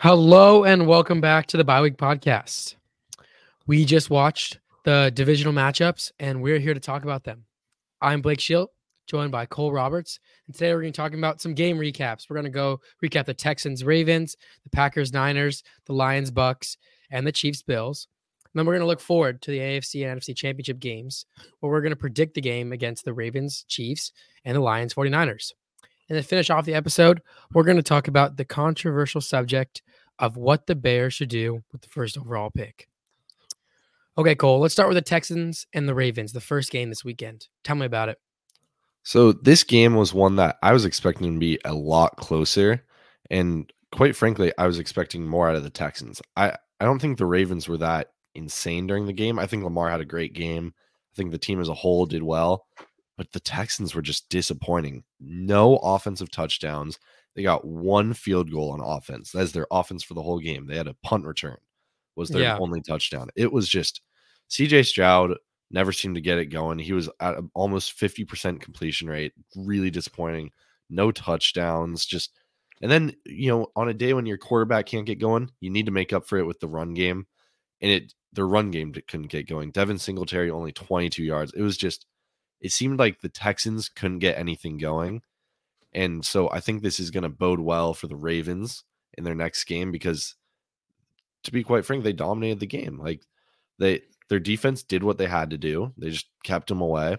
Hello and welcome back to the Bye Week podcast. We just watched the divisional matchups and we're here to talk about them. I'm Blake Shield, joined by Cole Roberts, and today we're going to be talking about some game recaps. We're going to go recap the Texans Ravens, the Packers Niners, the Lions Bucks, and the Chiefs Bills. And then we're going to look forward to the AFC and NFC championship games, where we're going to predict the game against the Ravens Chiefs and the Lions 49ers. And to finish off the episode, we're going to talk about the controversial subject of what the Bears should do with the first overall pick. Okay, Cole, let's start with the Texans and the Ravens, the first game this weekend. Tell me about it. So, this game was one that I was expecting to be a lot closer. And quite frankly, I was expecting more out of the Texans. I, I don't think the Ravens were that insane during the game. I think Lamar had a great game. I think the team as a whole did well but the Texans were just disappointing. No offensive touchdowns. They got one field goal on offense. That's their offense for the whole game. They had a punt return, was their yeah. only touchdown. It was just CJ Stroud never seemed to get it going. He was at almost 50% completion rate, really disappointing. No touchdowns, just and then, you know, on a day when your quarterback can't get going, you need to make up for it with the run game. And it their run game couldn't get going. Devin Singletary only 22 yards. It was just it seemed like the Texans couldn't get anything going. And so I think this is going to bode well for the Ravens in their next game because to be quite frank, they dominated the game. Like they their defense did what they had to do. They just kept them away.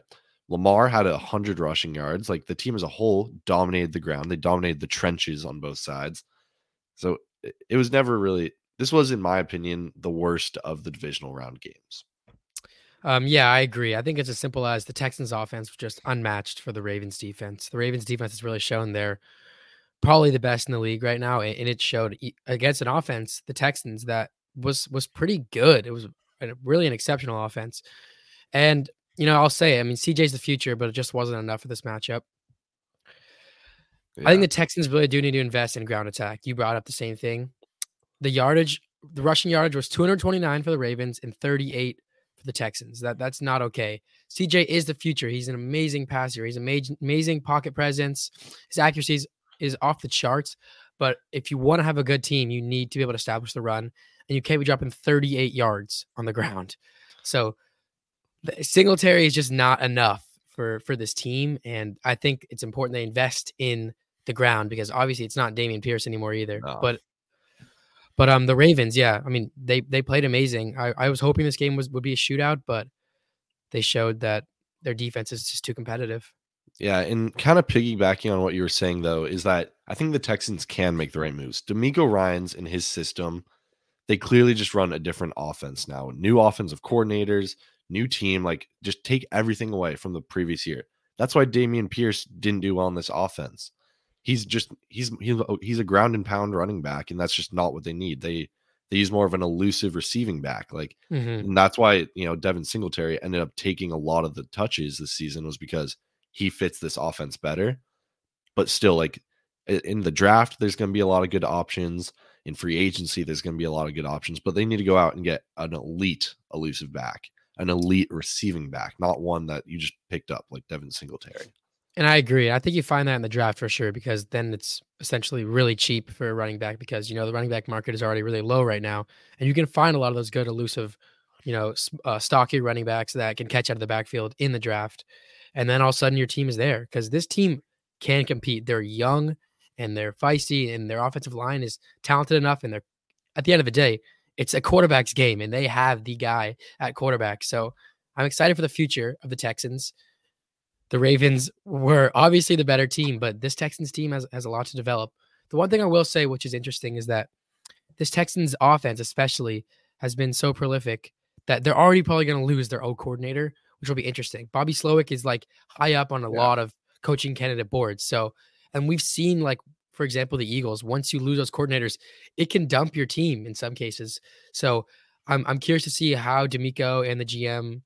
Lamar had a hundred rushing yards. Like the team as a whole dominated the ground. They dominated the trenches on both sides. So it was never really this was, in my opinion, the worst of the divisional round games. Um, yeah, I agree. I think it's as simple as the Texans offense was just unmatched for the Ravens defense. The Ravens defense has really shown they're probably the best in the league right now, and it showed against an offense, the Texans that was was pretty good. It was really an exceptional offense, and you know I'll say, I mean CJ's the future, but it just wasn't enough for this matchup. Yeah. I think the Texans really do need to invest in ground attack. You brought up the same thing. The yardage, the rushing yardage was 229 for the Ravens and 38 for the Texans. That that's not okay. CJ is the future. He's an amazing passer. He's amazing, amazing pocket presence. His accuracy is, is off the charts. But if you want to have a good team, you need to be able to establish the run, and you can't be dropping 38 yards on the ground. So Singletary is just not enough for for this team, and I think it's important they invest in the ground because obviously it's not Dameon Pierce anymore either. No. But but um, the Ravens, yeah, I mean they they played amazing. I, I was hoping this game was would be a shootout, but they showed that their defense is just too competitive. Yeah, and kind of piggybacking on what you were saying though, is that I think the Texans can make the right moves. DeMeco Ryans in his system, they clearly just run a different offense now. New offensive coordinators, new team, like just take everything away from the previous year. That's why Dameon Pierce didn't do well in this offense he's just he's he's he's a ground and pound running back, and that's just not what they need. They they use more of an elusive receiving back, like, mm-hmm. and that's why you know Devin Singletary ended up taking a lot of the touches this season was because he fits this offense better. But still, like in the draft, there's going to be a lot of good options. In free agency, there's going to be a lot of good options, but they need to go out and get an elite elusive back, an elite receiving back, not one that you just picked up like Devin Singletary. And I agree. I think you find that in the draft for sure because then it's essentially really cheap for a running back because you know the running back market is already really low right now, and you can find a lot of those good elusive, you know, uh, stocky running backs that can catch out of the backfield in the draft, and then all of a sudden your team is there because this team can compete. They're young and they're feisty, and their offensive line is talented enough, and they're at the end of the day, it's a quarterback's game, and they have the guy at quarterback. So I'm excited for the future of the Texans the Ravens were obviously the better team, but this Texans team has, has a lot to develop. The one thing I will say, which is interesting, is that this Texans offense, especially, has been so prolific that they're already probably going to lose their O coordinator, which will be interesting. Bobby Slowik is like high up on a yeah. lot of coaching candidate boards. So, and we've seen like, for example, the Eagles, once you lose those coordinators, it can dump your team in some cases. So I'm, I'm curious to see how DeMeco and the GM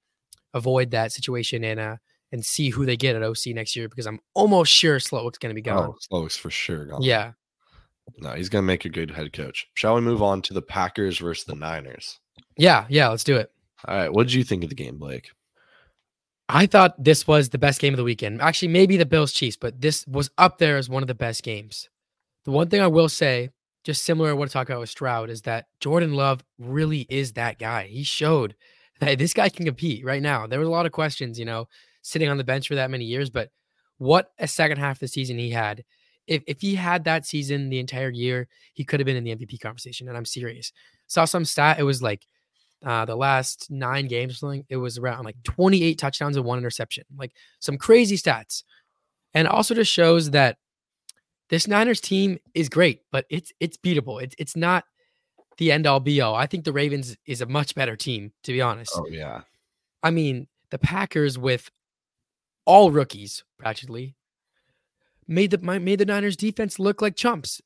avoid that situation and, uh, and see who they get at OC next year because I'm almost sure Slowik's going to be gone. Oh, Slowik's for sure gone. Yeah. No, he's going to make a good head coach. Shall we move on to the Packers versus the Niners? Yeah, yeah, let's do it. All right. What did you think of the game, Blake? I thought this was the best game of the weekend. Actually, maybe the Bills Chiefs, but this was up there as one of the best games. The one thing I will say just similar to what I want to talk about with Stroud, is that Jordan Love really is that guy. He showed that this guy can compete right now. There was a lot of questions, you know, sitting on the bench for that many years, but what a second half of the season he had. If if he had that season the entire year, he could have been in the MVP conversation. And I'm serious. Saw some stat. It was like uh, the last nine games something. It was around like 28 touchdowns and one interception. Like some crazy stats. And also just shows that this Niners team is great, but it's it's beatable. It's it's not the end all be all. I think the Ravens is a much better team, to be honest. Oh yeah. I mean, the Packers with all rookies practically made the made the Niners defense look like chumps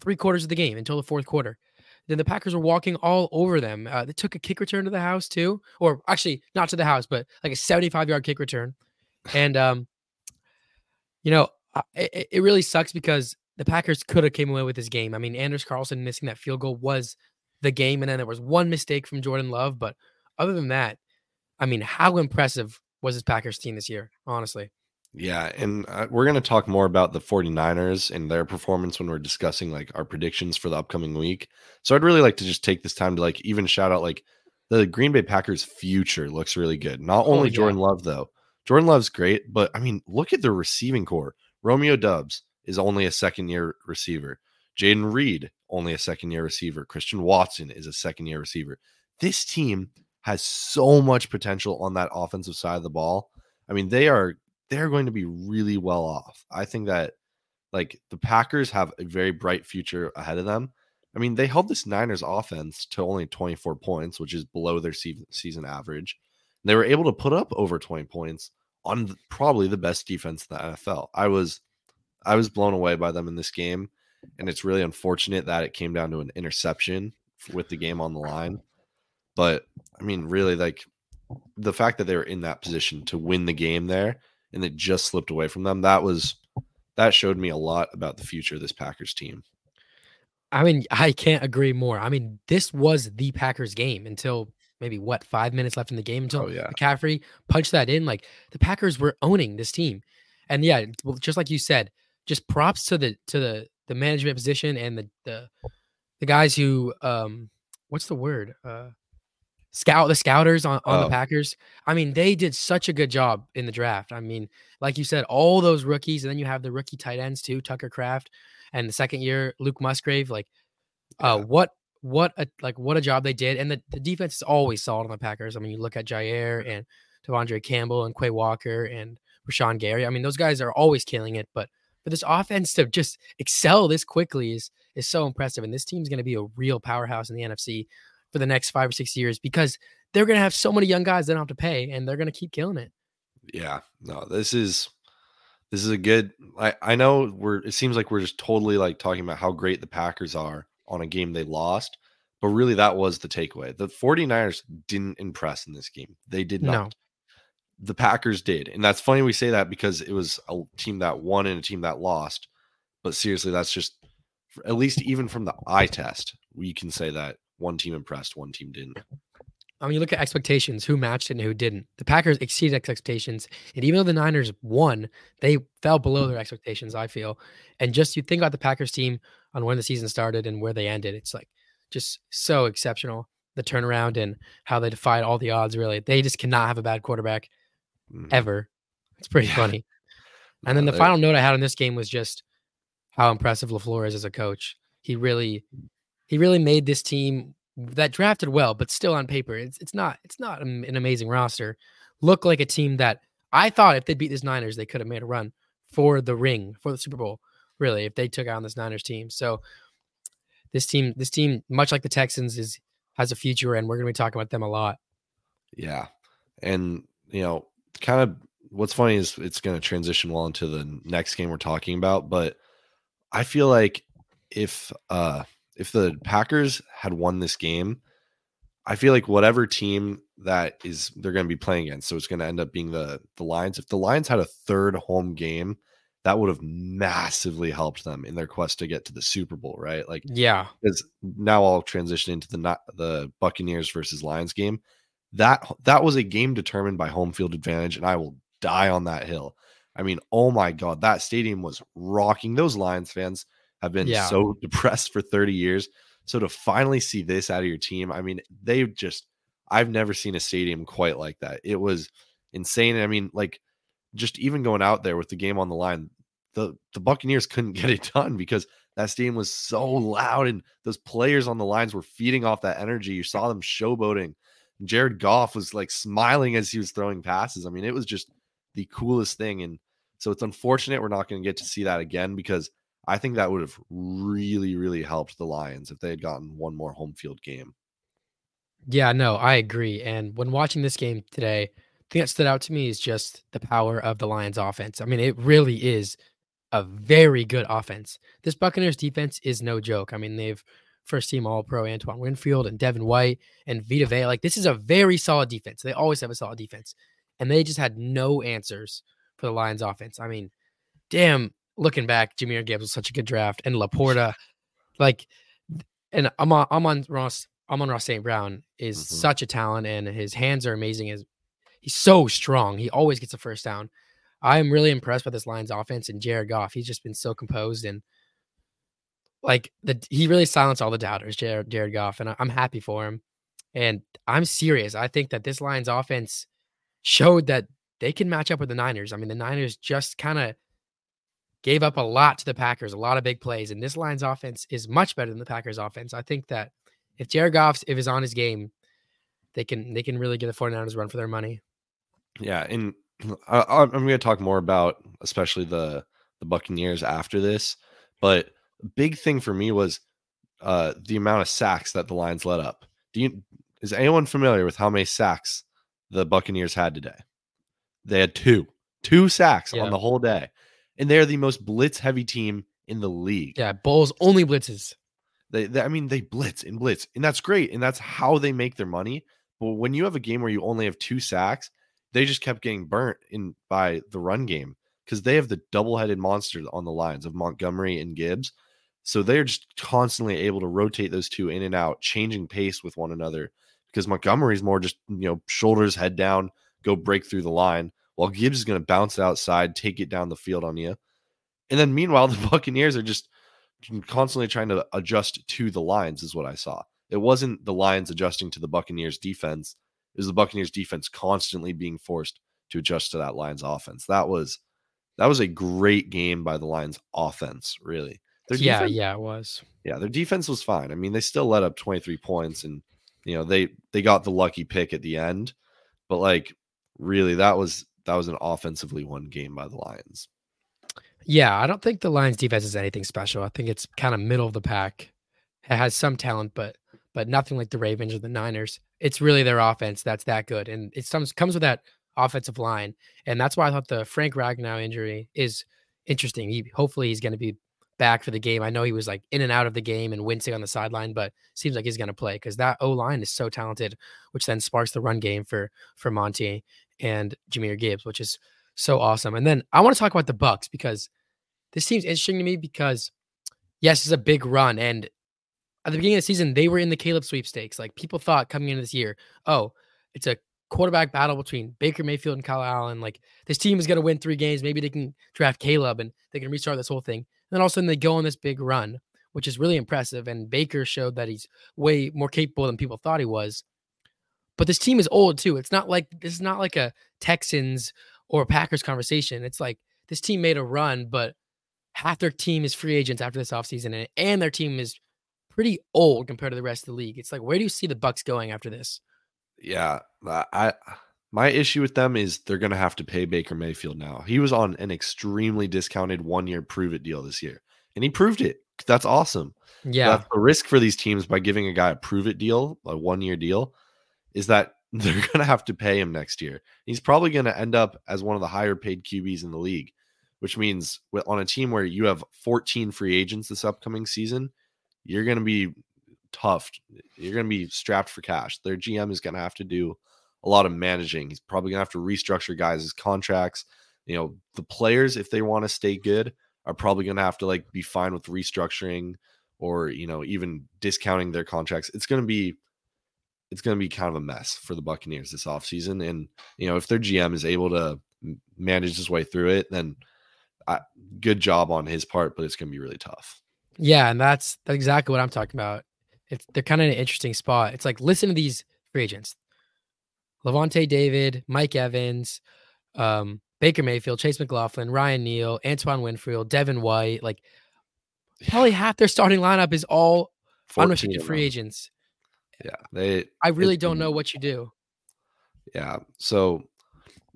three quarters of the game until the fourth quarter. Then the Packers were walking all over them. Uh, they took a kick return to the house too, or actually not to the house, but like a 75 yard kick return. And um, you know, it, it really sucks because the Packers could have came away with this game. I mean, Anders Carlson missing that field goal was the game, and then there was one mistake from Jordan Love. But other than that, I mean, how impressive was this Packers team this year? Honestly. Yeah, and uh, we're going to talk more about the 49ers and their performance when we're discussing like our predictions for the upcoming week. So I'd really like to just take this time to like even shout out like the Green Bay Packers future looks really good. Not oh, only oh, yeah. Jordan Love though. Jordan Love's great, but I mean, look at the receiving corps. Romeo Doubs is only a second year receiver. Jayden Reed, only a second year receiver. Christian Watson is a second year receiver. This team has so much potential on that offensive side of the ball. I mean, they are they're going to be really well off. I think that like the Packers have a very bright future ahead of them. I mean, they held this Niners offense to only 24 points, which is below their season average. They were able to put up over 20 points on probably the best defense in the NFL. I was I was blown away by them in this game, and it's really unfortunate that it came down to an interception with the game on the line. But I mean, really, like the fact that they were in that position to win the game there and it just slipped away from them, that was that showed me a lot about the future of this Packers team. I mean, I can't agree more. I mean, this was the Packers game until maybe what five minutes left in the game until oh, yeah. McCaffrey punched that in. Like the Packers were owning this team, and yeah, well, just like you said, just props to the to the the management position and the the the guys who um what's the word uh scout the scouters on, on oh. the Packers. I mean, they did such a good job in the draft. I mean, like you said, all those rookies, and then you have the rookie tight ends too, Tucker Kraft, and the second year Luke Musgrave. Like, uh, what what a like what a job they did. And the, the defense is always solid on the Packers. I mean, you look at Jaire and De'Vondre Campbell and Quay Walker and Rashan Gary. I mean, those guys are always killing it. But for this offense to just excel this quickly is is so impressive. And this team's going to be a real powerhouse in the NFC for the next five or six years because they're going to have so many young guys they don't have to pay, and they're going to keep killing it. Yeah, no, this is this is a good. I I know we're. It seems like we're just totally like talking about how great the Packers are on a game they lost. But really, that was the takeaway. The 49ers didn't impress in this game. They did not. No. The Packers did. And that's funny we say that because it was a team that won and a team that lost. But seriously, that's just, at least even from the eye test, we can say that one team impressed, one team didn't. I mean, you look at expectations, who matched it and who didn't. The Packers exceeded expectations. And even though the Niners won, they fell below their expectations, I feel. And just you think about the Packers team on when the season started and where they ended, it's like just so exceptional. The turnaround and how they defied all the odds, really. They just cannot have a bad quarterback mm. ever. It's pretty yeah. funny. And then the final note I had on this game was just how impressive LaFleur is as a coach. He really, he really made this team that drafted well, but still on paper, it's it's not it's not an amazing roster. Look like a team that I thought if they beat this Niners, they could have made a run for the ring for the Super Bowl. Really, if they took on this Niners team, so this team, this team, much like the Texans, is has a future, and we're going to be talking about them a lot. Yeah, and you know, kind of what's funny is it's going to transition well into the next game we're talking about, but I feel like if uh if the Packers had won this game, I feel like whatever team that is they're going to be playing against, so it's going to end up being the the Lions. If the Lions had a third home game, that would have massively helped them in their quest to get to the Super Bowl, right? Like, yeah, because now I'll transition into the not the Buccaneers versus Lions game. That that was a game determined by home field advantage, and I will die on that hill. I mean, oh my god, that stadium was rocking. Those Lions fans have been Yeah. so depressed for 30 years. So to finally see this out of your team, I mean, they've just I've never seen a stadium quite like that. It was insane. I mean, like just even going out there with the game on the line, the the Buccaneers couldn't get it done because that stadium was so loud and those players on the Lions were feeding off that energy. You saw them showboating. Jared Goff was like smiling as he was throwing passes. I mean, it was just the coolest thing. And so it's unfortunate we're not going to get to see that again because I think that would have really, really helped the Lions if they had gotten one more home field game. Yeah, no, I agree. And when watching this game today, the thing that stood out to me is just the power of the Lions offense. I mean, it really is a very good offense. This Buccaneers defense is no joke. I mean, they've first team all pro Antoine Winfield and Devin White and Vita Vea. Like, this is a very solid defense. They always have a solid defense. And they just had no answers for the Lions offense. I mean, damn, looking back, Jahmyr Gibbs was such a good draft. And Laporta, like, and I'm on, I'm on Ross, Amon-Ra St. Brown is Mhm. such a talent and his hands are amazing. As he's so strong. He always gets a first down. I'm really impressed by this Lions offense and Jared Goff. He's just been so composed and like the he really silenced all the doubters, Jared, Jared Goff, and I, I'm happy for him. And I'm serious. I think that this Lions offense showed that they can match up with the Niners. I mean, the Niners just kind of gave up a lot to the Packers, a lot of big plays, and this Lions offense is much better than the Packers offense. I think that if Jared Goff if is on his game, they can they can really get the 49ers run for their money. Yeah, and I, I'm going to talk more about especially the the Buccaneers after this, but big thing for me was uh, the amount of sacks that the Lions let up. Do you is anyone familiar with how many sacks the Buccaneers had today? They had two, two sacks Yeah. on the whole day, and they're the most blitz heavy team in the league. Yeah, Bowles only blitzes. They, they, I mean, they blitz and blitz, and that's great, and that's how they make their money. But when you have a game where you only have two sacks, they just kept getting burnt in by the run game because they have the double-headed monsters on the Lions of Montgomery and Gibbs. So they're just constantly able to rotate those two in and out, changing pace with one another. Because Montgomery's more just you know shoulders, head down, go break through the line, while Gibbs is going to bounce it outside, take it down the field on you. And then meanwhile, the Buccaneers are just constantly trying to adjust to the Lions, is what I saw. It wasn't the Lions adjusting to the Buccaneers defense. It was the Buccaneers defense constantly being forced to adjust to that Lions offense. That was that was a great game by the Lions offense, really. Their yeah, defense- yeah, it was. yeah, their defense was fine. I mean, they still let up 23 points and you know, they they got the lucky pick at the end, but like really that was that was an offensively won game by the Lions. Yeah, I don't think the Lions defense is anything special. I think it's kind of middle of the pack. It has some talent, but but nothing like the Ravens or the Niners. It's really their offense that's that good, and it comes comes with that offensive line, and that's why I thought the Frank Ragnow injury is interesting. He hopefully he's going to be back for the game. I know he was like in and out of the game and wincing on the sideline, but seems like he's going to play because that O line is so talented, which then sparks the run game for for Monty and Jahmyr Gibbs, which is so awesome. And then I want to talk about the Bucks because this seems interesting to me because yes, it's a big run. And at the beginning of the season, they were in the Caleb sweepstakes. Like people thought coming into this year, oh, it's a quarterback battle between Baker Mayfield and Kyle Allen. Like this team is going to win three games. Maybe they can draft Caleb and they can restart this whole thing. And then all of a sudden they go on this big run, which is really impressive. And Baker showed that he's way more capable than people thought he was. But this team is old too. It's not like this is not like a Texans or Packers conversation. It's like this team made a run, but half their team is free agents after this offseason and, and their team is pretty old compared to the rest of the league. It's like where do you see the Bucks going after this? Yeah, I, I my issue with them is they're going to have to pay Baker Mayfield now. He was on an extremely discounted one-year prove it deal this year, and he proved it. That's awesome. Yeah. That's the risk for these teams by giving a guy a prove it deal, a one-year deal, is that they're going to have to pay him next year. He's probably going to end up as one of the higher paid QBs in the league, which means on a team where you have 14 free agents this upcoming season, you're going to be tough. You're going to be strapped for cash. Their GM is going to have to do a lot of managing. He's probably going to have to restructure guys' contracts. You know, the players, if they want to stay good, are probably going to have to like be fine with restructuring or, you know, even discounting their contracts. It's going to be it's going to be kind of a mess for the Buccaneers this offseason. And, you know, if their GM is able to manage his way through it, then I, good job on his part, but it's going to be really tough. Yeah, and that's that's exactly what I'm talking about. It's they're kind of in an interesting spot. It's like listen to these free agents: Lavonte David, Mike Evans, um, Baker Mayfield, Chase McLaughlin, Ryan Neal, Antoine Winfield, Devin White. Like probably half their starting lineup is all unrestricted free agents. Yeah, they. I really don't know what you do. Yeah, so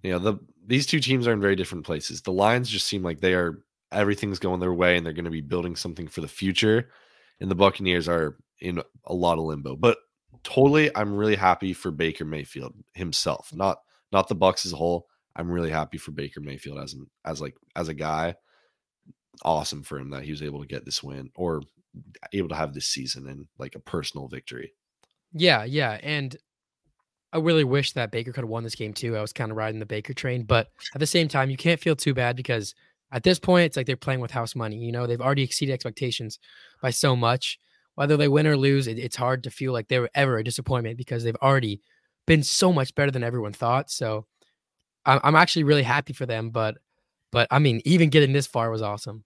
you know the these two teams are in very different places. The Lions just seem like they are everything's going their way and they're going to be building something for the future, and the Buccaneers are in a lot of limbo. But totally, I'm really happy for Baker Mayfield himself, not not the Bucks as a whole. I'm really happy for Baker Mayfield as an as like as a guy. Awesome for him that he was able to get this win or able to have this season and like a personal victory. Yeah, yeah, and I really wish that Baker could have won this game too. I was kind of riding the Baker train, but at the same time, you can't feel too bad because at this point, it's like they're playing with house money. You know, they've already exceeded expectations by so much. Whether they win or lose, it, it's hard to feel like they were ever a disappointment because they've already been so much better than everyone thought. So I'm, I'm actually really happy for them. But, but I mean, even getting this far was awesome.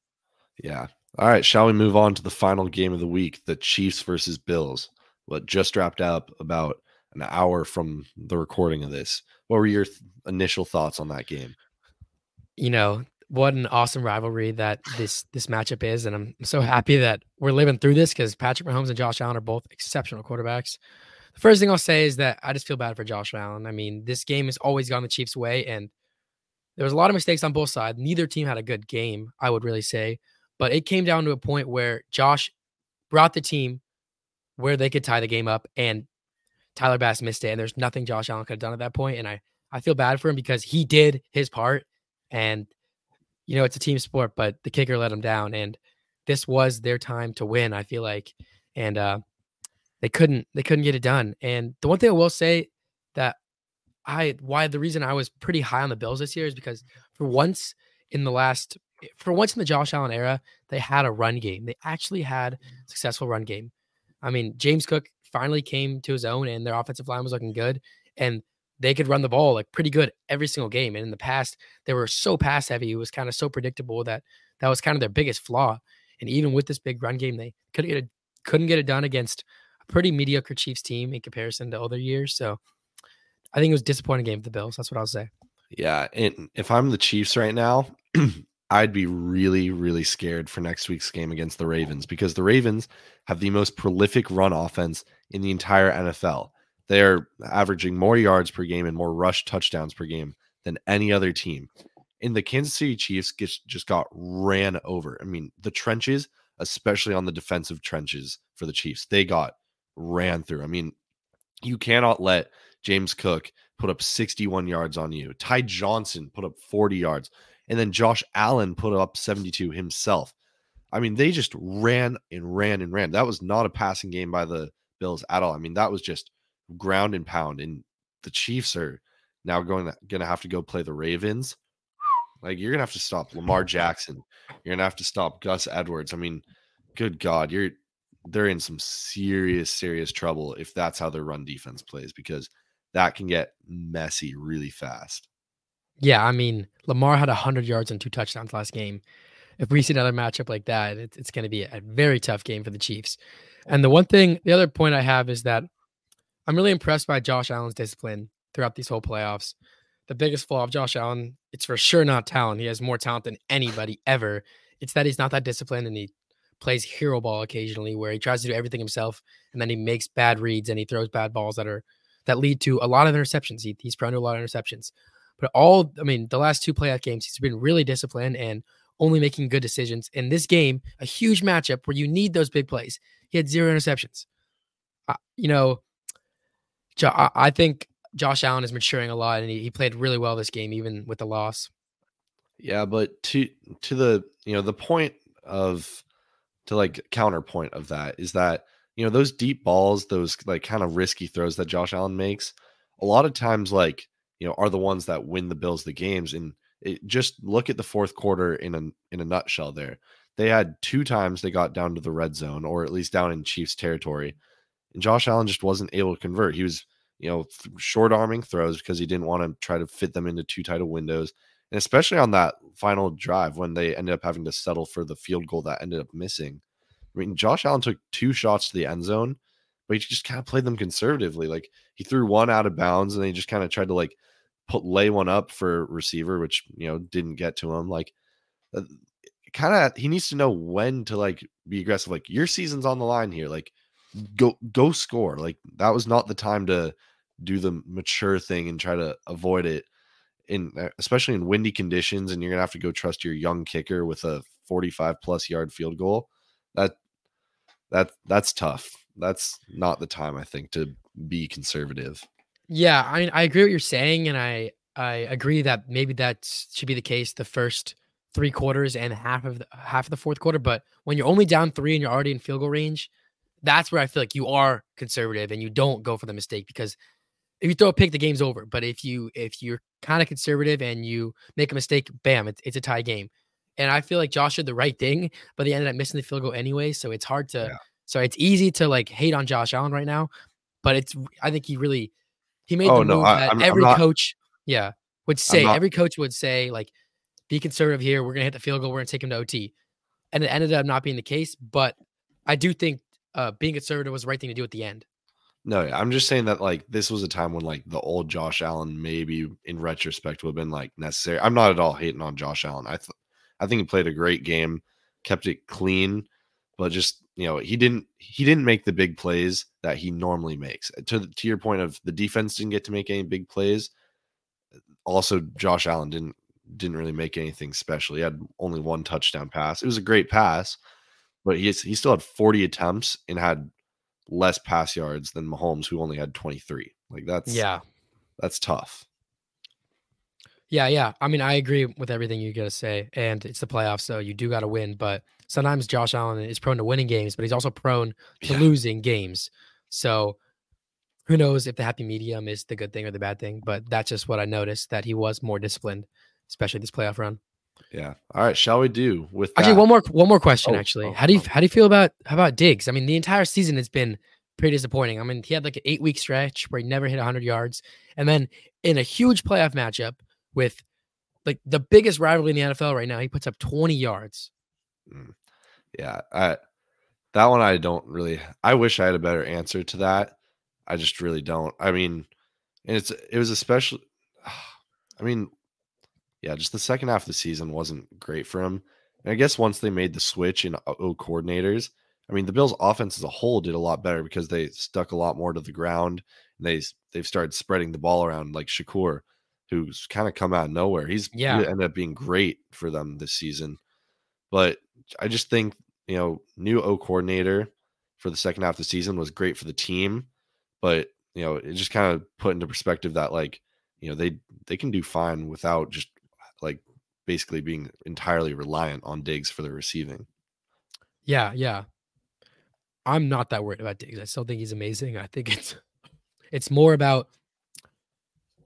Yeah. All right. Shall we move on to the final game of the week, the Chiefs versus Bills? What just wrapped up about an hour from the recording of this. What were your th- initial thoughts on that game? You know, what an awesome rivalry that this this matchup is, and I'm so happy that we're living through this because Patrick Mahomes and Josh Allen are both exceptional quarterbacks. The first thing I'll say is that I just feel bad for Josh Allen. I mean, this game has always gone the Chiefs' way, and there was a lot of mistakes on both sides. Neither team had a good game, I would really say, but it came down to a point where Josh brought the team where they could tie the game up, and Tyler Bass missed it, and there's nothing Josh Allen could have done at that. And I I feel bad for him because he did his part, and you know it's a team sport, but the kicker let him down, and this was their time to win. I feel like, and uh, they couldn't they couldn't get it done. And the one thing I will say that I why the reason I was pretty high on the Bills this year is because for once in the last for once in the Josh Allen era, they had a run game. They actually had successful run game. I mean, James Cook finally came to his own and their offensive line was looking good and they could run the ball like pretty good every single game. And in the past, they were so pass heavy. It was kind of so predictable that that was kind of their biggest flaw. And even with this big run game, they couldn't get it, couldn't get it done against a pretty mediocre Chiefs team in comparison to other years. So I think it was a disappointing game for the Bills. That's what I'll say. Yeah. And if I'm the Chiefs right now, I'd be really, really scared for next week's game against the Ravens because the Ravens have the most prolific run offense in the entire NFL. They're averaging more yards per game and more rush touchdowns per game than any other team. And the Kansas City Chiefs just got ran over. I mean, the trenches, especially on the defensive trenches for the Chiefs, they got ran through. I mean, you cannot let James Cook put up 61 yards on you. Ty Johnson put up 40 yards. And then Josh Allen put up 72 himself. I mean, they just ran and ran and ran. That was not a passing game by the Bills at all. I mean, that was just ground and pound. And the Chiefs are now going to, going to have to go play the Ravens. Like you're gonna have to stop Lamar Jackson. You're gonna have to stop Gus Edwards. I mean, good God, you're they're in some serious, serious trouble if that's how their run defense plays because that can get messy really fast. Yeah, I mean, Lamar had 100 yards and two touchdowns last game. If we see another matchup like that, it, it's going to be a very tough game for the Chiefs. And the one thing, the other point I have is that I'm really impressed by Josh Allen's discipline throughout these whole playoffs. The biggest flaw of Josh Allen, it's for sure not talent. He has more talent than anybody ever. It's that he's not that disciplined and he plays hero ball occasionally where he tries to do everything himself and then he makes bad reads and he throws bad balls that are that lead to a lot of interceptions. He, he's prone to a lot of interceptions. But all, I mean, the last two playoff games, he's been really disciplined and only making good decisions. In this game, a huge matchup where you need those big plays, he had zero interceptions. Uh, you know, I think Josh Allen is maturing a lot, and he, he played really well this game, even with the loss. Yeah, but to to the you know the point of to like counterpoint of that is that you know those deep balls, those like kind of risky throws that Josh Allen makes, a lot of times like you know, are the ones that win the Bills the games. And it, just look at the fourth quarter in a in a nutshell. There, they had two times they got down to the red zone, or at least down in Chiefs territory, and Josh Allen just wasn't able to convert. He was, you know, th- short arming throws because he didn't want to try to fit them into two of windows, and especially on that final drive when they ended up having to settle for the field goal that ended up missing. I mean, Josh Allen took two shots to the end zone, but he just kind of played them conservatively. Like he threw one out of bounds and they just kind of tried to like put lay one up for receiver, which you know didn't get to him. Like uh, kind of he needs to know when to like be aggressive. Like your season's on the line here. Like go go score. Like that was not the time to do the mature thing and try to avoid it in uh, especially in windy conditions and you're gonna have to go trust your young kicker with a 45 plus yard field goal that that that's tough that's not the time i think to be conservative yeah i mean i agree what you're saying and i i agree that maybe that should be the case the first three quarters and half of the half of the fourth quarter but when you're only down three and you're already in field goal range that's where i feel like you are conservative and you don't go for the mistake because if you throw a pick, the game's over. But if you if you're kind of conservative and you make a mistake, bam, it's, it's a tie game. And I feel like Josh did the right thing, but they ended up missing the field goal anyway. So it's hard to. Yeah. So it's easy to like hate on Josh Allen right now, but it's I think he really he made oh, the no, move I, that I'm, every I'm not, coach, yeah, would say. Not, every coach would say like, be conservative here. We're gonna hit the field goal. We're gonna take him to OT, and it ended up not being the case. But I do think uh, being conservative was the right thing to do at the end. No, I'm just saying that like this was a time when like the old Josh Allen maybe in retrospect would have been like necessary. I'm not at all hating on Josh Allen. I th- I think he played a great game, kept it clean, but just you know he didn't he didn't make the big plays that he normally makes. To to your point of the defense didn't get to make any big plays. Also, Josh Allen didn't didn't really make anything special. He had only one touchdown pass. It was a great pass, but he he still had 40 attempts and had less pass yards than Mahomes, who only had 23. Like that's yeah, that's tough. Yeah, yeah. I mean, I agree with everything you gotta say, and it's the playoffs, so you do gotta win. But sometimes Josh Allen is prone to winning games, but he's also prone to yeah. losing games. So who knows if the happy medium is the good thing or the bad thing? But that's just what I noticed that he was more disciplined, especially this playoff run. Yeah. All right. Shall we do with that? actually one more one more question? Oh, actually, oh, how do you oh. how do you feel about how about Diggs? I mean, the entire season has been pretty disappointing. I mean, he had like an eight week stretch where he never hit 100 yards, and then in a huge playoff matchup with like the biggest rivalry in the NFL right now, he puts up 20 yards. Mm. Yeah, I that one I don't really. I wish I had a better answer to that. I just really don't. I mean, and it's it was especially. I mean, yeah, just the second half of the season wasn't great for him. And I guess once they made the switch in O coordinators, I mean, the Bills' offense as a whole did a lot better because they stuck a lot more to the ground. And they they've started spreading the ball around like Shakir, who's kind of come out of nowhere. He's yeah he ended up being great for them this season. But I just think you know new O coordinator for the second half of the season was great for the team, but you know it just kind of put into perspective that like you know they they can do fine without just like basically being entirely reliant on Diggs for the receiving. Yeah, yeah. I'm not that worried about Diggs. I still think he's amazing. I think it's it's more about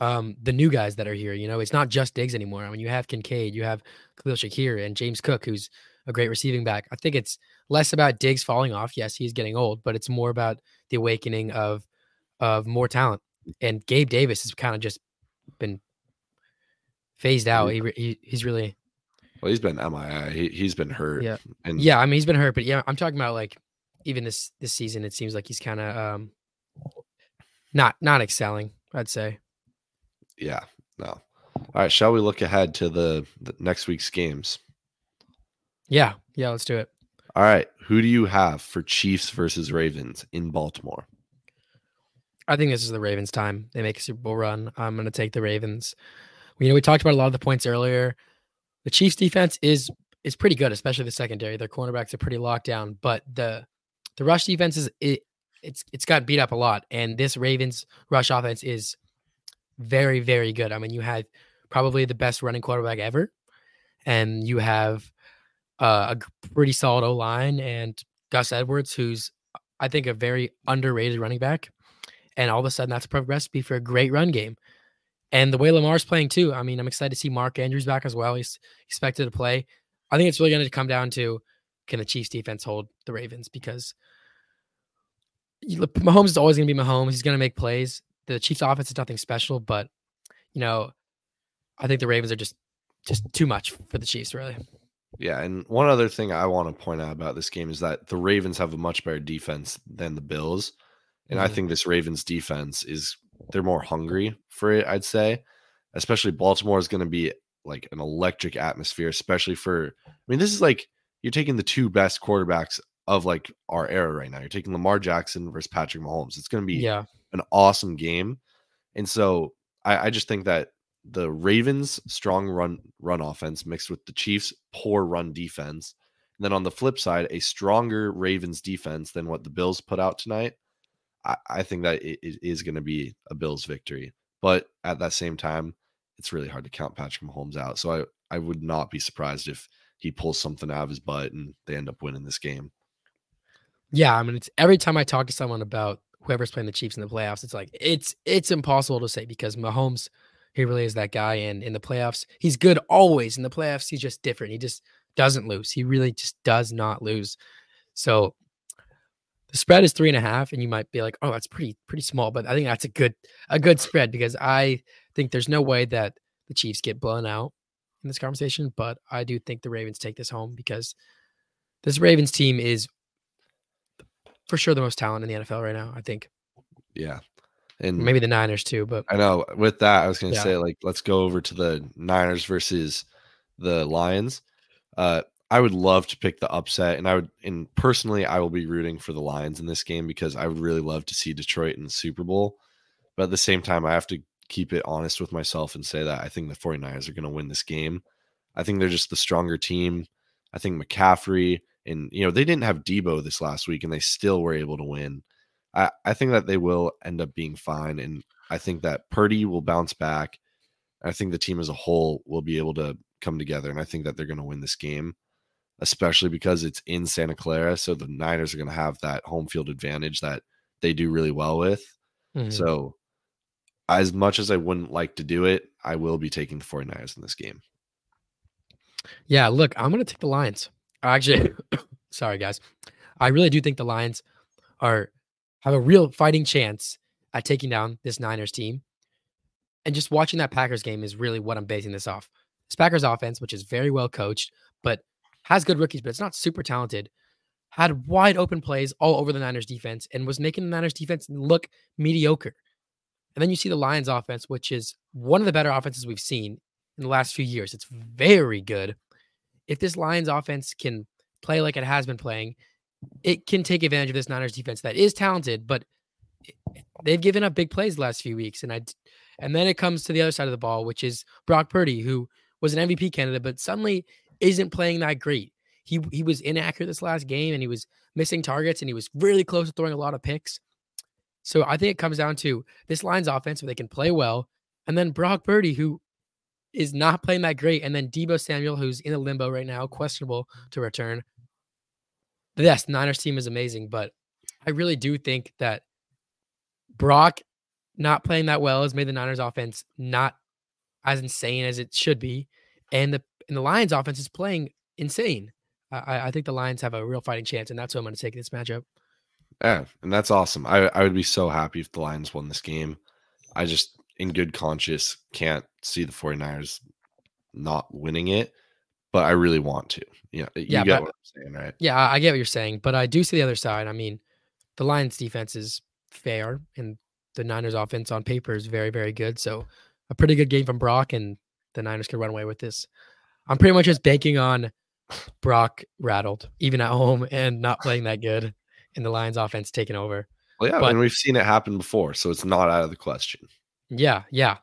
um the new guys that are here. You know, it's not just Diggs anymore. I mean, you have Kincaid, you have Khalil Shakir, and James Cook, who's a great receiving back. I think it's less about Diggs falling off. Yes, he's getting old, but it's more about the awakening of of more talent. And Gabe Davis has kind of just been phased out. He, he he's really well. He's been MIA. He he's been hurt. Yeah, and yeah. I mean, he's been hurt, but yeah, I'm talking about like even this this season. It seems like he's kind of um not not excelling. I'd say. Yeah. No. All right. Shall we look ahead to the, the next week's games? Yeah. Yeah. Let's do it. All right. Who do you have for Chiefs versus Ravens in Baltimore? I think this is the Ravens' time. They make a Super Bowl run. I'm going to take the Ravens. You know, we talked about a lot of the points earlier. The Chiefs defense is is pretty good, especially the secondary. Their cornerbacks are pretty locked down, but the the rush defense is it it's it's got beat up a lot. And this Ravens rush offense is very, very good. I mean, you had probably the best running quarterback ever, and you have uh, a pretty solid O line and Gus Edwards, who's I think a very underrated running back. And all of a sudden, that's a perfect recipe for a great run game. And the way Lamar's playing too, I mean, I'm excited to see Mark Andrews back as well. He's expected to play. I think it's really going to come down to can the Chiefs defense hold the Ravens because Mahomes is always going to be Mahomes. He's going to make plays. The Chiefs offense is nothing special, but you know, I think the Ravens are just just too much for the Chiefs, really. Yeah, and one other thing I want to point out about this game is that the Ravens have a much better defense than the Bills. And I Mhm. think this Ravens defense is they're more hungry for it, I'd say. Especially Baltimore is going to be like an electric atmosphere, especially for I mean, this is like you're taking the two best quarterbacks of like our era right now. You're taking Lamar Jackson versus Patrick Mahomes. It's going to be Yeah. An awesome game. And so I, I just think that the Ravens strong run run offense mixed with the Chiefs poor run defense. And then on the flip side, a stronger Ravens defense than what the Bills put out tonight. I, I think that it, it is going to be a Bills victory. But at that same time, it's really hard to count Patrick Mahomes out. So I, I would not be surprised if he pulls something out of his butt and they end up winning this game. Yeah, I mean, it's every time I talk to someone about whoever's playing the Chiefs in the playoffs, it's like it's it's impossible to say because Mahomes, he really is that guy, and in the playoffs, he's good always. In the playoffs, he's just different. He just doesn't lose. He really just does not lose. So the spread is three and a half, and you might be like, "Oh, that's pretty pretty small," but I think that's a good a good spread because I think there's no way that the Chiefs get blown out in this conversation. But I do think the Ravens take this home because this Ravens team is for sure the most talent in the NFL right now. I think Yeah. And maybe the Niners too, but I know with that, I was going to Yeah. say, like, let's go over to the Niners versus the Lions. Uh, I would love to pick the upset, and I would, and personally, I will be rooting for the Lions in this game because I would really love to see Detroit in the Super Bowl. But at the same time, I have to keep it honest with myself and say that I think the 49ers are going to win this game. I think they're just the stronger team. I think McCaffrey and you know they didn't have Deebo this last week and they still were able to win. I, I think that they will end up being fine, and I think that Purdy will bounce back. I think the team as a whole will be able to come together, and I think that they're going to win this game, especially because it's in Santa Clara. So the Niners are going to have that home field advantage that they do really well with. Mhm. So, as much as I wouldn't like to do it, I will be taking the 49ers in this game. yeah, look, I'm gonna take the Lions. Actually, sorry guys, I really do think the Lions are have a real fighting chance at taking down this Niners team. And just watching that Packers game is really what I'm basing this off. This Packers offense, which is very well coached, but has good rookies, but it's not super talented, had wide open plays all over the Niners defense and was making the Niners defense look mediocre. And then you see the Lions offense, which is one of the better offenses we've seen in the last few years. It's very good. If this Lions offense can play like it has been playing, it can take advantage of this Niners defense that is talented, but they've given up big plays the last few weeks. And I, and then it comes to the other side of the ball, which is Brock Purdy, who was an MVP candidate, but suddenly isn't playing that great. He he was inaccurate this last game, and he was missing targets, and he was really close to throwing a lot of picks. So I think it comes down to this Lions offense, where they can play well, and then Brock Purdy, who is not playing that great, and then Deebo Samuel, who's in a limbo right now, questionable to return. Yes, Niners team is amazing, but I really do think that Brock not playing that well has made the Niners offense not as insane as it should be, and the and the Lions offense is playing insane. I, I- think the Lions have a real fighting chance, and that's what I'm going to take this matchup. Yeah, and that's awesome. I, I would be so happy if the Lions won this game. I just, in good conscience, can't see the 49ers not winning it, but I really want to. Yeah, you Yeah, get but- what I'm saying, right? Yeah, I I get what you're saying, but I do see the other side. I mean, the Lions defense is fair, and the Niners offense on paper is very, very good. So a pretty good game from Brock, and the Niners could run away with this. I'm pretty much just banking on Brock rattled, even at home, and not playing that good, and the Lions offense taking over. Well, yeah, But- and we've seen it happen before, so it's not out of the question. Yeah, yeah.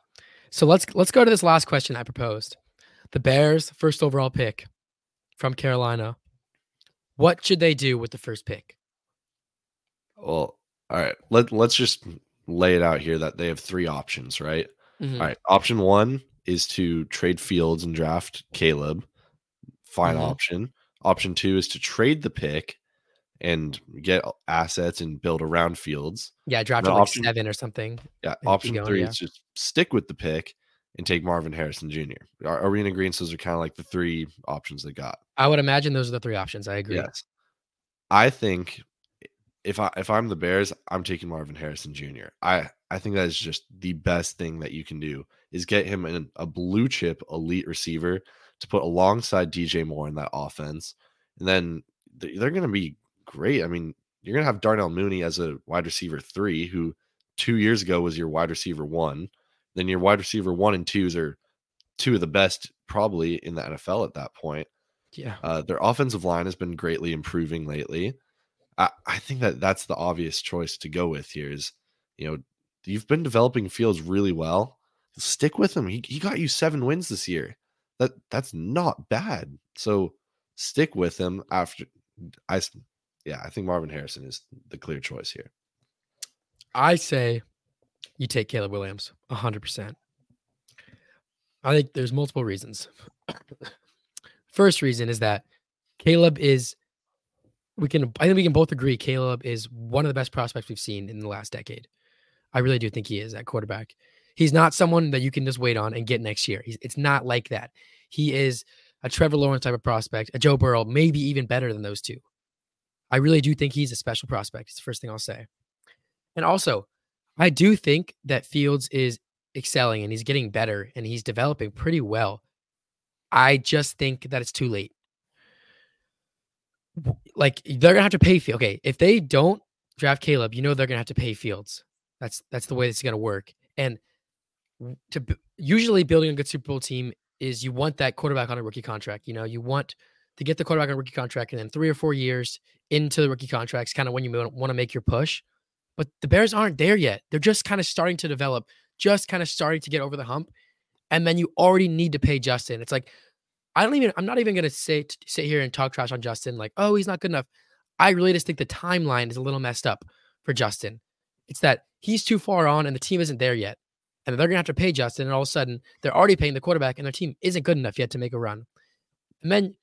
So let's let's go to this last question I proposed. The Bears first overall pick from Carolina. What should they do with the first pick? Well, all right, let let's just lay it out here that they have three options, right? Mhm. All right, option one is to trade Fields and draft Caleb. Fine Mhm. option. Option two is to trade the pick and get assets and build around Fields. Yeah, drafted The like option- seven or something. Yeah. Option going, three yeah. is just stick with the pick and take Marvin Harrison Jr. Are, are we in agreement? Those are kind of like the three options they got. I would imagine those are the three options. I agree. Yes. I think if I if I'm the Bears, I'm taking Marvin Harrison Jr. I I think that is just the best thing that you can do is get him in a blue chip elite receiver to put alongside DJ Moore in that offense. And then they're going to be great. I mean, you're going to have Darnell Mooney as a wide receiver three, who two years ago was your wide receiver one. Then your wide receiver one and twos are two of the best probably in the NFL at that point. Yeah. Uh, their offensive line has been greatly improving lately. I, I think that that's the obvious choice to go with here is, you know, you've been developing Fields really well. Stick with him. He, he got you seven wins this year. That that's not bad. So stick with him after I yeah, I think Marvin Harrison is the clear choice here. I say you take Caleb Williams 100%. I think there's multiple reasons. First reason is that Caleb is we can I think we can both agree Caleb is one of the best prospects we've seen in the last decade. I really do think he is at quarterback. He's not someone that you can just wait on and get next year. He's, it's not like that. He is a Trevor Lawrence type of prospect, a Joe Burrow, maybe even better than those two. I really do think he's a special prospect. It's the first thing I'll say. And also, I do think that Fields is excelling and he's getting better and he's developing pretty well. I just think that it's too late. Like they're gonna have to pay. Fields. Okay, if they don't draft Caleb, you know they're gonna have to pay Fields. That's that's the way this is gonna work. And to usually building a good Super Bowl team is you want that quarterback on a rookie contract. You know, you want to get the quarterback on rookie contract, and then three or four years into the rookie contracts, kind of when you want to make your push. But the Bears aren't there yet. They're just kind of starting to develop, just kind of starting to get over the hump. And then you already need to pay Justin. It's like, I don't even, I'm not even going to say, sit here and talk trash on Justin, like, oh, he's not good enough. I really just think the timeline is a little messed up for Justin. It's that he's too far on and the team isn't there yet. And they're going to have to pay Justin. And all of a sudden, they're already paying the quarterback and their team isn't good enough yet to make a run. And then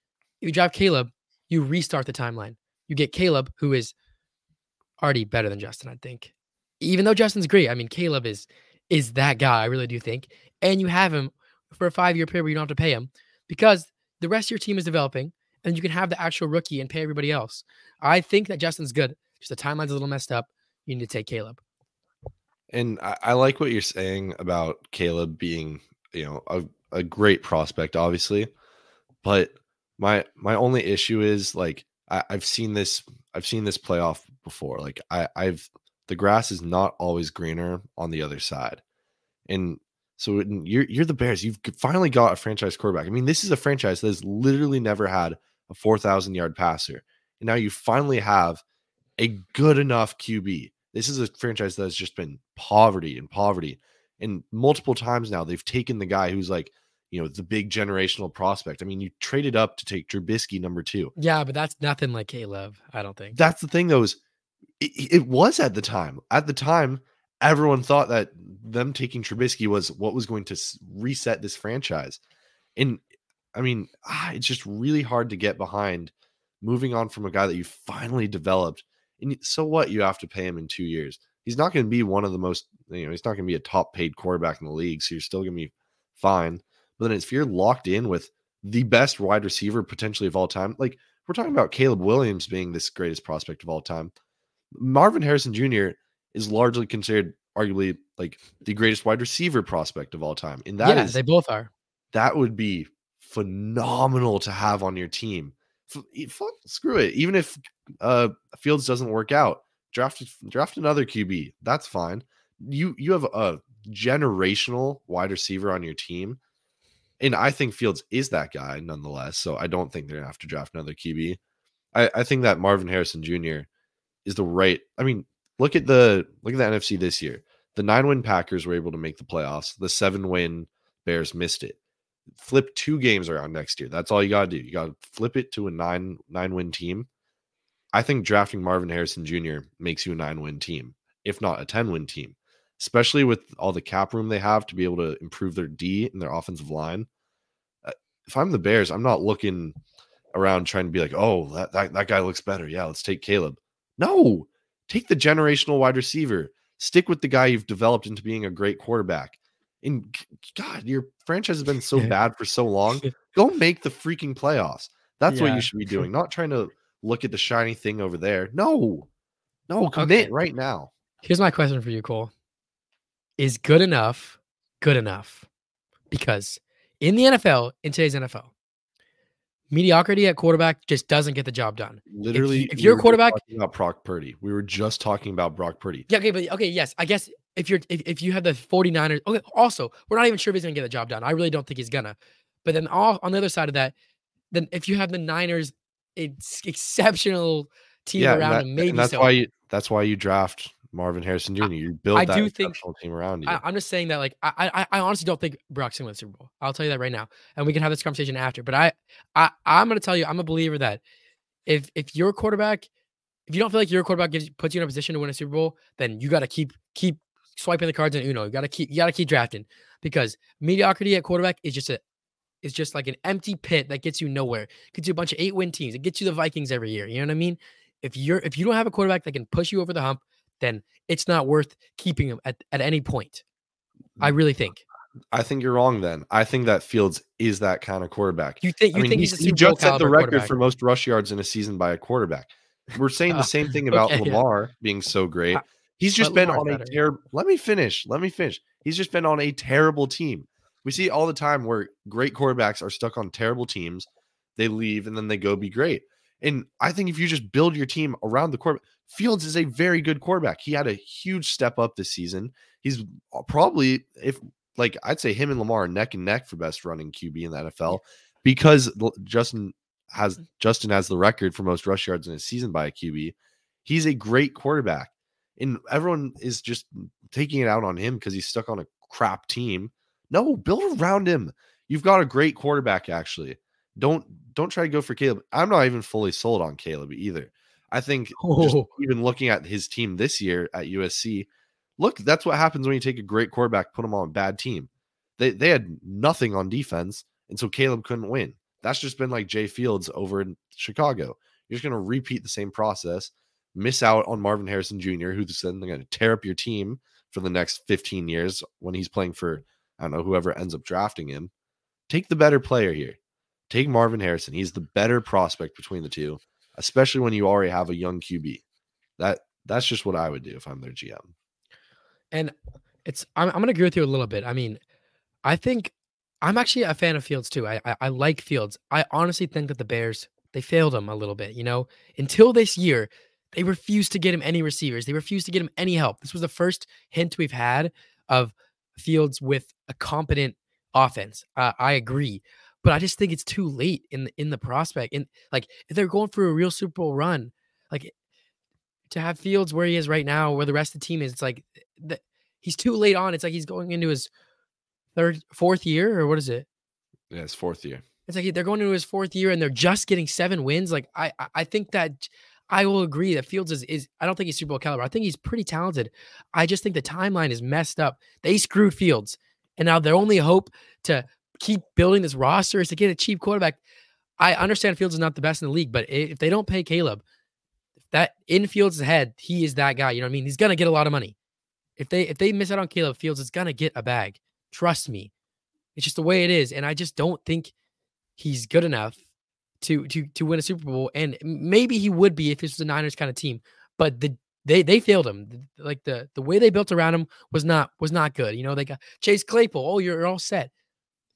you drive Caleb, you restart the timeline. You get Caleb, who is already better than Justin, I think. Even though Justin's great, I mean, Caleb is is that guy. I really do think. And you have him for a five year period where you don't have to pay him because the rest of your team is developing, and you can have the actual rookie and pay everybody else. I think that Justin's good. Just the timeline's a little messed up. You need to take Caleb. And I, I like what you're saying about Caleb being, you know, a, a great prospect, obviously. But my my only issue is like I, I've seen this I've seen this play off before. Like I, I've the grass is not always greener on the other side. And so you're you're the Bears. You've finally got a franchise quarterback. I mean, this is a franchise that has literally never had a four thousand yard passer, and now you finally have a good enough QB. This is a franchise that has just been poverty and poverty, and multiple times now they've taken the guy who's like you know, the big generational prospect. I mean, you traded up to take Trubisky number two. Yeah, but that's nothing like Caleb. I don't think. That's the thing, though, is it, it was at the time. At the time, everyone thought that them taking Trubisky was what was going to reset this franchise. And I mean, ah, it's just really hard to get behind moving on from a guy that you finally developed. And so what? You have to pay him in two years. He's not going to be one of the most, you know, he's not going to be a top paid quarterback in the league. So you're still going to be fine. But then if you're locked in with the best wide receiver potentially of all time, like we're talking about Caleb Williams being this greatest prospect of all time, Marvin Harrison Jr. is largely considered arguably like the greatest wide receiver prospect of all time. And that yeah, is, they both are. That would be phenomenal to have on your team. F- screw it. Even if uh, Fields doesn't work out, draft draft another QB. That's fine. You you have a generational wide receiver on your team and I think Fields is that guy nonetheless. So I don't think they're gonna have to draft another QB. I, I think that Marvin Harrison Jr. is the right. I mean, look at the look at the NFC this year. The nine win Packers were able to make the playoffs. The seven win Bears missed it. Flip two games around next year. That's all you gotta do. You gotta flip it to a nine nine win team. I think drafting Marvin Harrison Jr. makes you a nine win team, if not a 10 win team especially with all the cap room they have to be able to improve their D and their offensive line. Uh, if I'm the Bears, I'm not looking around trying to be like, oh, that, that, that guy looks better. Yeah, let's take Caleb. No, take the generational wide receiver. Stick with the guy you've developed into being a great quarterback. And God, your franchise has been so bad for so long. Go make the freaking playoffs. That's yeah. what you should be doing, not trying to look at the shiny thing over there. No, no, commit okay. right now. Here's my question for you, Cole is good enough good enough? Because in the NFL, in today's NFL, mediocrity at quarterback just doesn't get the job done. Literally, if, if you're a quarterback, about Brock Purdy, we were just talking about Brock Purdy. Yeah, okay, but okay, yes, I guess if you're if, if you have the 49ers, okay, also, we're not even sure if he's gonna get the job done. I really don't think he's gonna. But then all on the other side of that, then if you have the Niners, it's exceptional team yeah, around that, him, maybe that's so. why you that's why you draft Marvin Harrison Jr. You build I that do think- team around you. I, I'm just saying that, like, I, I, I honestly don't think Brock's gonna win the Super Bowl. I'll tell you that right now, and we can have this conversation after. But I, I, I'm gonna tell you, I'm a believer that if if your quarterback, if you don't feel like your quarterback gives puts you in a position to win a Super Bowl, then you got to keep keep swiping the cards in Uno. You got to keep you got to keep drafting because mediocrity at quarterback is just a is just like an empty pit that gets you nowhere. Gets you a bunch of eight win teams. It gets you the Vikings every year. You know what I mean? If you're if you don't have a quarterback that can push you over the hump, then it's not worth keeping him at, at any point. I really think. I think you're wrong. Then I think that Fields is that kind of quarterback. You think you I mean, think he's, he's, a he just set the record for most rush yards in a season by a quarterback. We're saying Uh, the same thing about okay, yeah. Lamar being so great. Uh, He's just but been Lamar's on a better. terrible. Let me finish. Let me finish. He's just been on a terrible team. We see all the time where great quarterbacks are stuck on terrible teams. They leave and then they go be great. And I think if you just build your team around the quarterback, Fields is a very good quarterback. He had a huge step up this season. He's uh, probably if like I'd say him and Lamar are neck and neck for best running QB in the NFL because Justin has Justin has the record for most rush yards in a season by a QB. He's a great quarterback. And everyone is just taking it out on him because he's stuck on a crap team. No, build around him. You've got a great quarterback, actually. Don't don't try to go for Caleb. I'm not even fully sold on Caleb either. I think just Oh. even looking at his team this year at USC, look, that's what happens when you take a great quarterback, put him on a bad team. They they had nothing on defense, and so Caleb couldn't win. That's just been like Jay Fields over in Chicago. You're just gonna repeat the same process, miss out on Marvin Harrison Jr., who's then going to tear up your team for the next 15 years when he's playing for I don't know whoever ends up drafting him. Take the better player here. Take Marvin Harrison. He's the better prospect between the two, especially when you already have a young QB. That that's just what I would do if I'm their GM. And it's I'm, I'm gonna agree with you a little bit. I mean, I think I'm actually a fan of Fields too. I, I I like Fields. I honestly think that the Bears they failed him a little bit. You know, until this year, they refused to get him any receivers. They refused to get him any help. This was the first hint we've had of Fields with a competent offense. Uh, I agree, but I just think it's too late in the, in the prospect. And like, if they're going for a real Super Bowl run, like to have Fields where he is right now, where the rest of the team is, it's like eh, the, he's too late on. It's like he's going into his third, fourth year, or what is it? Yeah, it's fourth year. It's like they're going into his fourth year and they're just getting seven wins. Like I, I- I think that I will agree that Fields is, is I don't think he's Super Bowl caliber. I think he's pretty talented. I just think the timeline is messed up. They screwed Fields, and now their only hope to keep building this roster is to get a cheap quarterback. I understand Fields is not the best in the league, but if they don't pay Caleb, that in Fields' head, he is that guy. You know what I mean? He's gonna get a lot of money. If they if they miss out on Caleb Fields, is gonna get a bag. Trust me. It's just the way it is, and I just don't think he's good enough to to to win a Super Bowl. And maybe he would be if this was a Niners kind of team. But the they they failed him. Like the the way they built around him was not was not good. You know, they got Chase Claypool. Oh, you're all set.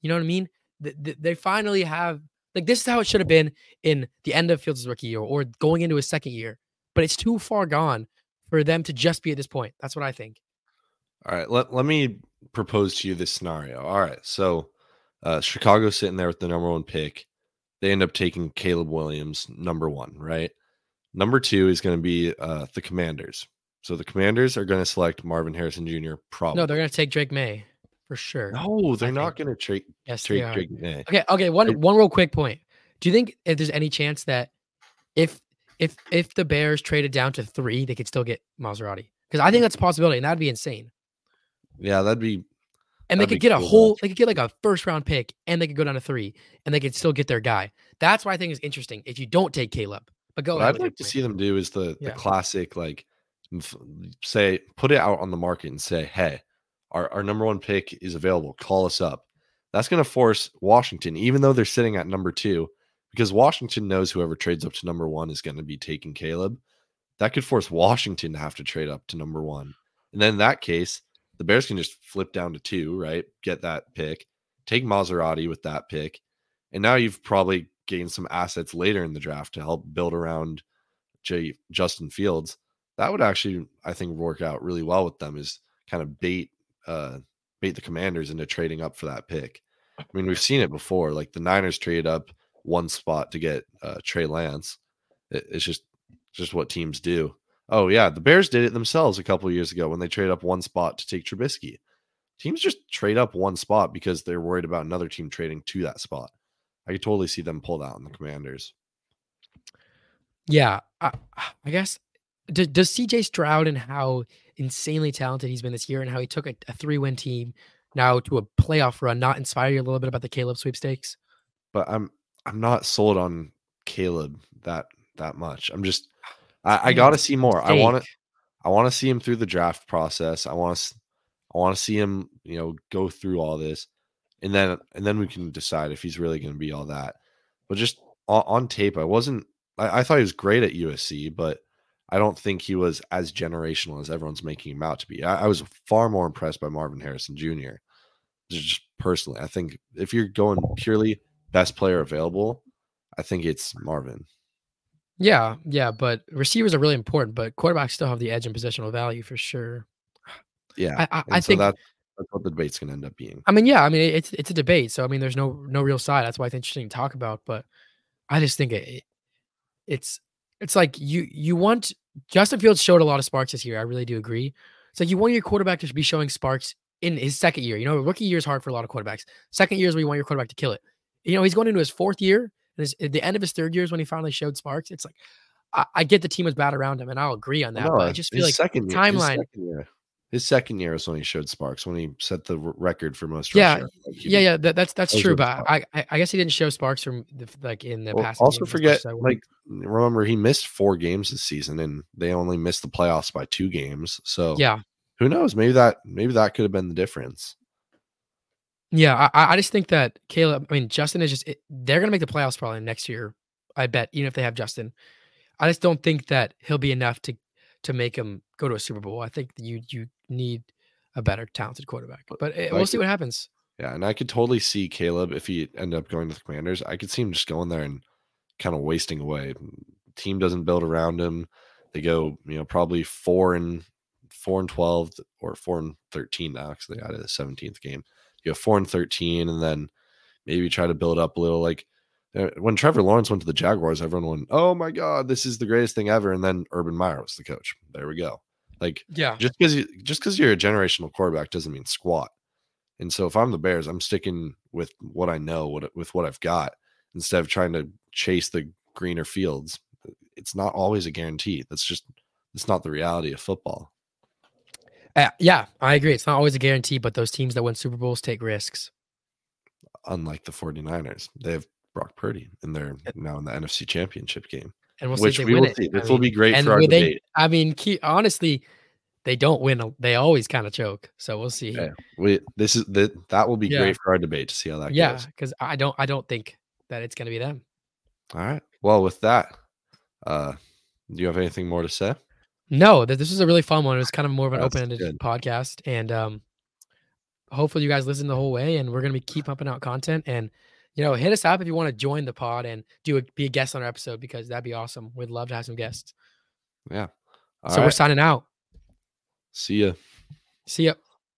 You know what I mean? Th- th- They finally have like this is how it should have been in the end of Fields' rookie year or going into his second year. But it's too far gone for them to just be at this point. That's what I think. All right, let, let me propose to you this scenario. All right, so uh, Chicago's sitting there with the number one pick. They end up taking Caleb Williams, number one, right? Number two is going to be uh, the Commanders. So the Commanders are going to select Marvin Harrison Jr. Probably. No, they're gonna take Drake Maye for sure. no, they're I not going to trade yes, they are. Okay, okay. I- One one real quick point. Do you think if there's any chance that if if if the Bears traded down to three, they could still get Maserati? Because I think mm. that's a possibility, and that'd be insane. Yeah, that'd be And they could get a cool, whole, they could get like a first round pick, and they could go down to three, and they could still get their guy. That's why I think is interesting. If you don't take Caleb, but go what ahead. I'd like to point. see them do is the Yeah. the classic like say put it out on the market and say, hey, our, our number one pick is available. Call us up. That's going to force Washington, even though they're sitting at number two, because Washington knows whoever trades up to number one is going to be taking Caleb. That could force Washington to have to trade up to number one. And then in that case, the Bears can just flip down to two, right? Get that pick, take Maserati with that pick. And now you've probably gained some assets later in the draft to help build around J Justin Fields, that would actually, I think, work out really well with them. Is kind of bait uh bait the commanders into trading up for that pick. I mean, we've seen it before. Like the Niners traded up one spot to get uh, Trey Lance. It, it's just just what teams do. Oh yeah, the Bears did it themselves a couple years ago when they traded up one spot to take Trubisky. Teams just trade up one spot because they're worried about another team trading to that spot. I could totally see them pull that on the Commanders. Yeah, I, I guess does, does CJ Stroud and how insanely talented he's been this year and how he took a, a three win team now to a playoff run not inspire you a little bit about the Caleb sweepstakes? But I'm I'm not sold on Caleb that that much. I'm just I, I got to see more. I want to I want to see him through the draft process. I want to I want to see him, you know, go through all this, and then and then we can decide if he's really going to be all that. But just on, on tape, I wasn't. I, I, thought he was great at USC, but I don't think he was as generational as everyone's making him out to be. I, I was far more impressed by Marvin Harrison Jr. Just personally, I think if you're going purely best player available, I think it's Marvin. Yeah, yeah, but receivers are really important, but quarterbacks still have the edge in positional value for sure. Yeah, I, I, I so think that's, that's what the debate's going to end up being. I mean, yeah, I mean it's it's a debate, so I mean there's no no real side. That's why it's interesting to talk about. But I just think it, it's it's like you you want Justin Fields showed a lot of sparks this year. I really do agree. It's like you want your quarterback to be showing sparks in his second year. You know, rookie year is hard for a lot of quarterbacks. Second year is where you want your quarterback to kill it. You know, he's going into his fourth year, and his, at the end of his third year is when he finally showed sparks. It's like I, I get the team was bad around him, and I'll agree on that. No, but I just feel like second timeline. Year, his second year is when he showed sparks when he set the record for most. Yeah, like yeah, yeah. That, that's that's true. But I, I guess he didn't show sparks from the, like in the well, past. Also, forget like remember he missed four games this season, and they only missed the playoffs by two games. So yeah, who knows? Maybe that maybe that could have been the difference. Yeah, I, I just think that Caleb. I mean, Justin is just it, they're gonna make the playoffs probably next year. I bet, even if they have Justin. I just don't think that he'll be enough to to make him go to a Super Bowl. I think you you need a better talented quarterback. But it, we'll see what happens. Yeah, and I could totally see Caleb if he ended up going to the Commanders. I could see him just going there and kind of wasting away. Team doesn't build around him. They go, you know, probably four and four and twelve or four and thirteen now because they added a seventeenth game. You have four and thirteen, and then maybe try to build up a little. Like uh, when Trevor Lawrence went to the Jaguars, everyone went, "Oh my god, this is the greatest thing ever!" And then Urban Meyer was the coach. There we go. Like, yeah, just because you just because you're a generational quarterback doesn't mean squat. And so if I'm the Bears, I'm sticking with what I know, what with what I've got, instead of trying to chase the greener fields. It's not always a guarantee. That's just it's not the reality of football. Uh, yeah, I agree. It's not always a guarantee, but those teams that win Super Bowls take risks. Unlike the 49ers, they have Brock Purdy, and they're now in the NFC Championship game and we'll which we will see. This I will be great for our they, debate. I mean, key, honestly, they don't win. They always kind of choke. So we'll see. Yeah, we this is that that will be yeah. great for our debate to see how that yeah, goes. Yeah, because I don't I don't think that it's going to be them. All right. Well, with that, uh, do you have anything more to say? No, that this was a really fun one. It was kind of more of an open-ended podcast, and um, hopefully you guys listen the whole way. And we're gonna be keep pumping out content and you know, hit us up if you want to join the pod and do a, be a guest on our episode because that'd be awesome. We'd love to have some guests. Yeah. All so right. we're signing out. See ya. See ya.